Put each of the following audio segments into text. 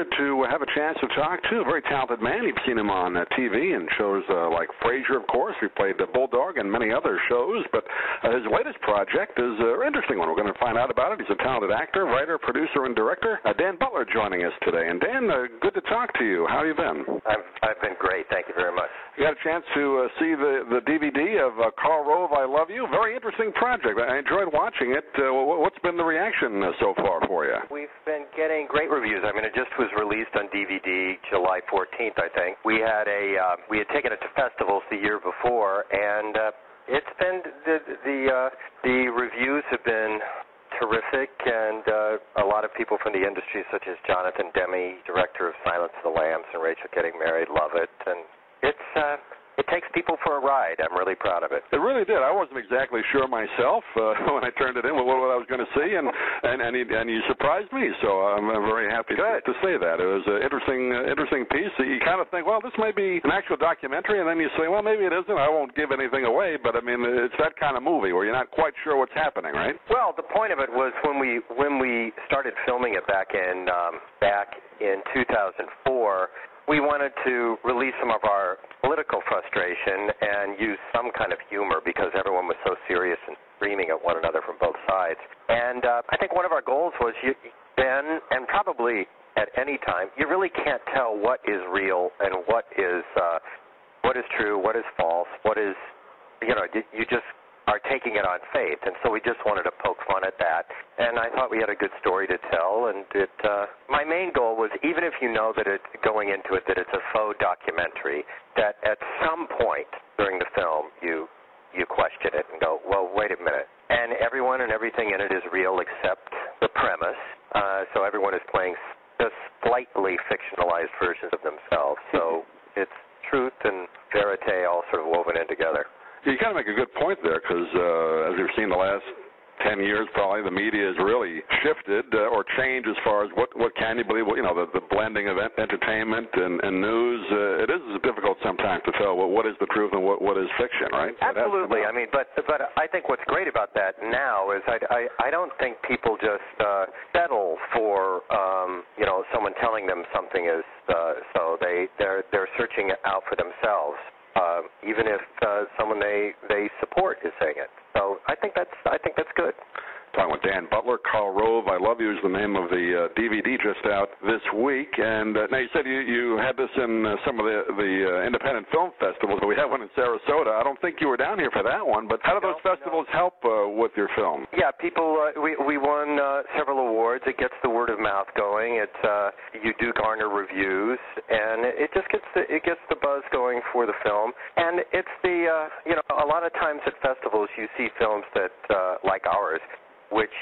pleasure to have a chance to talk to a very talented man. You've seen him on uh, TV and shows uh, like Frasier, of course. He played the Bulldog and many other shows, but uh, his latest project is uh, an interesting one. We're going to find out about it. He's a talented actor, writer, producer, and director. Uh, Dan Butler joining us today. And Dan, uh, good to talk to you. How have you been? I've, I've been great. Thank you very much. You got a chance to uh, see the, the DVD of uh, Karl Rove, I Love You. Very interesting project. I enjoyed watching it. Uh, what's been the reaction uh, so far for you? We've been getting great reviews. I mean, it just was released on DVD July 14th, I think. We had a uh, we had taken it to festivals the year before, and uh, it's been the the uh, the reviews have been terrific, and uh, a lot of people from the industry, such as Jonathan Demme, director of Silence of the Lambs, and Rachel Getting Married, love it, and it's. Uh, it takes people for a ride. I'm really proud of it. It really did. I wasn't exactly sure myself uh, when I turned it in what, what I was going to see, and and and, he, and you surprised me. So I'm, I'm very happy Good. to say that it was an interesting uh, interesting piece. You kind of think, well, this may be an actual documentary, and then you say, well, maybe it isn't. I won't give anything away, but I mean, it's that kind of movie where you're not quite sure what's happening, right? Well, the point of it was when we when we started filming it back in um, back in 2004 we wanted to release some of our political frustration and use some kind of humor because everyone was so serious and screaming at one another from both sides. And uh, I think one of our goals was you, then, and probably at any time, you really can't tell what is real and what is uh, what is true, what is false, what is you know you, you just are taking it on faith, and so we just wanted to poke fun at that. And I thought we had a good story to tell. And it, uh, my main goal was, even if you know that it going into it that it's a faux documentary, that at some point during the film you you question it and go, well, wait a minute. And everyone and everything in it is real except the premise. Uh, so everyone is playing just slightly fictionalized versions of themselves. So it's truth and verite all sort of woven in together. You kind of make a good point there because, uh, as we've seen the last 10 years, probably the media has really shifted uh, or changed as far as what, what can you believe, you know, the, the blending of entertainment and, and news. Uh, it is difficult sometimes to tell what, what is the truth and what, what is fiction, right? Absolutely. I mean, but but I think what's great about that now is I, I, I don't think people just uh, settle for, um, you know, someone telling them something is uh, so. They, they're, they're searching out for themselves uh, even if uh, someone they they support is saying it. So I think that's I think that's good. Talking with Dan Butler, Karl Rove, I Love You is the name of the uh, DVD just out this week. And uh, now you said you, you had this in uh, some of the, the uh, independent film festivals. But we have one in Sarasota. I don't think you were down here for that one, but how do those no, festivals no. help uh, with your film? Yeah, people. Uh, we we won uh, several awards. It gets the word of mouth going. It uh, you do garner reviews, and it just gets the it gets the buzz going for the film. And it's the uh, you know a lot of times at festivals you see films that uh, like ours which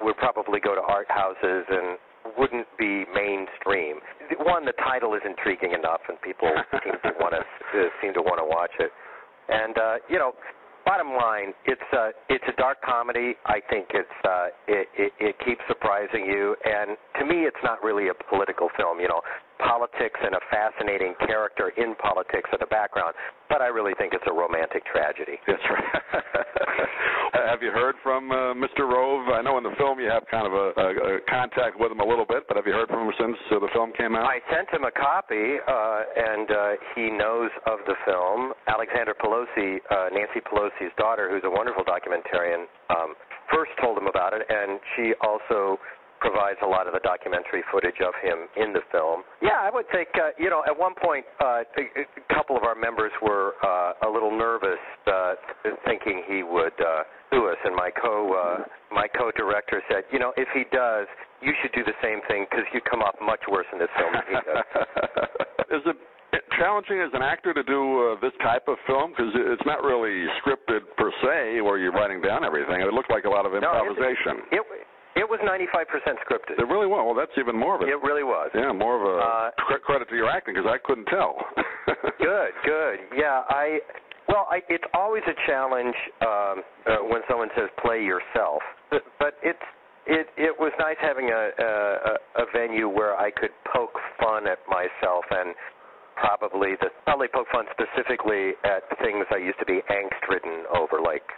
would probably go to art houses and wouldn't be mainstream. One, the title is intriguing enough, and people seem to want to uh, seem to want to watch it. And uh, you know, bottom line, it's a it's a dark comedy. I think it's uh, it, it it keeps surprising you, and to me, it's not really a political film. You know, politics and a fascinating character in politics in the background, but I really think it's a romantic tragedy. That's right. Have you heard from uh, Mr. Rove? I know in the film you have kind of a, a, a contact with him a little bit, but have you heard from him since uh, the film came out? I sent him a copy, uh, and uh, he knows of the film. Alexandra Pelosi, uh, Nancy Pelosi's daughter, who's a wonderful documentarian, um, first told him about it, and she also provides a lot of the documentary footage of him in the film. Yeah, I would think, uh, you know, at one point, uh, a, couple of our members were uh, a little nervous, uh, thinking he would uh, us, and my co uh, my co-director said, you know, if he does, you should do the same thing because you come off much worse in this film than he does. Is it challenging as an actor to do uh, this type of film because it's not really scripted per se, where you're writing down everything. It looked like a lot of improvisation. No, it, it, it was 95% scripted. It really was. Well, that's even more of it. It really was. Yeah, more of a uh, credit to your acting because I couldn't tell. good, good. Yeah, I. Well, I, it's always a challenge um, uh, when someone says play yourself, but, but it's it it was nice having a, a a venue where I could poke fun at myself and probably the probably poke fun specifically at things I used to be angst ridden over, like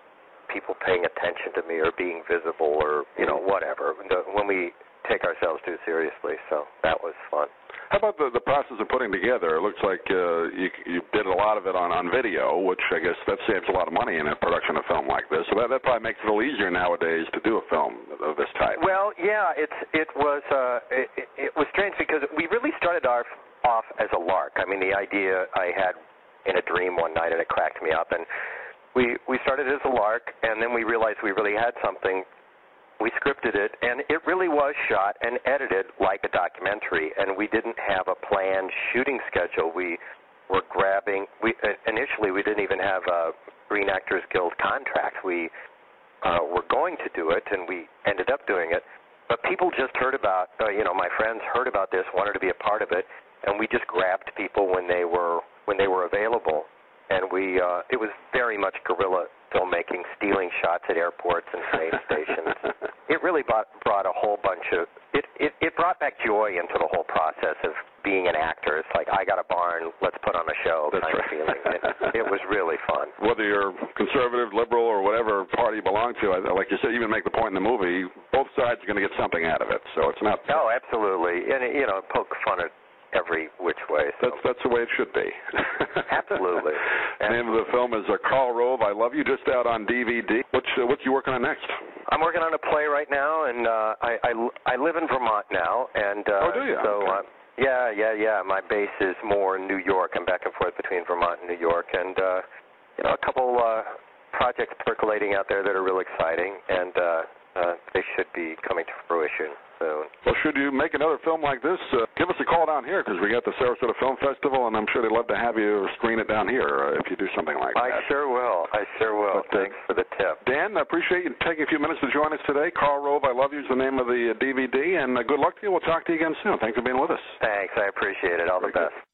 people paying attention to me or being visible or you know whatever. When we take ourselves too seriously. So that was fun. How about the, the process of putting together? It looks like uh, you, you did a lot of it on, on video, which I guess that saves a lot of money in a production of film like this. So that, that probably makes it a little easier nowadays to do a film of this type. Well, yeah, it's it was uh, it, it was strange because we really started our off as a lark. I mean, the idea I had in a dream one night, and it cracked me up. And we we started as a lark, and then we realized we really had something. We scripted it, and it really was shot and edited like a documentary. And we didn't have a planned shooting schedule. We were grabbing. We uh, initially we didn't even have a Screen Actors Guild contract. We uh, were going to do it, and we ended up doing it. But people just heard about, uh, you know, my friends heard about this, wanted to be a part of it, and we just grabbed people when they were when they were available, and we uh, it was very much guerrilla filmmaking, stealing shots at airports and train stations. It really brought, brought a whole bunch of it, it. It brought back joy into the whole process of being an actor. It's like I got a barn, let's put on a show That's kind right. of feeling. It, it was really fun. Whether you're conservative, liberal, or whatever party you belong to, like you said, even make the point in the movie, both sides are going to get something out of it. So it's not. Oh, absolutely, and you know, poke fun at every which way. So. That's that's the way it should be. Absolutely. The name of the film is uh, Karl Rove. I love you. Just out on DVD. What's uh, what you working on next? I'm working on a play right now, and uh, I, I I live in Vermont now, and uh, Oh, do you? so Okay. uh, yeah, yeah, yeah. My base is more in New York. I'm back and forth between Vermont and New York, and uh, you know, a couple uh, projects percolating out there that are real exciting, and uh, uh, they should be coming to fruition soon. Well, should you make another film like this, uh, give us a call down here because we got the Sarasota Film Festival, and I'm sure they'd love to have you screen it down here uh, if you do something like I that. I sure will. I sure will. But, uh, Thanks for the tip. Dan, I appreciate you taking a few minutes to join us today. Karl Rove, I Love You is the name of the uh, DVD, and uh, good luck to you. We'll talk to you again soon. Thanks for being with us. Thanks. I appreciate it. All the Very good.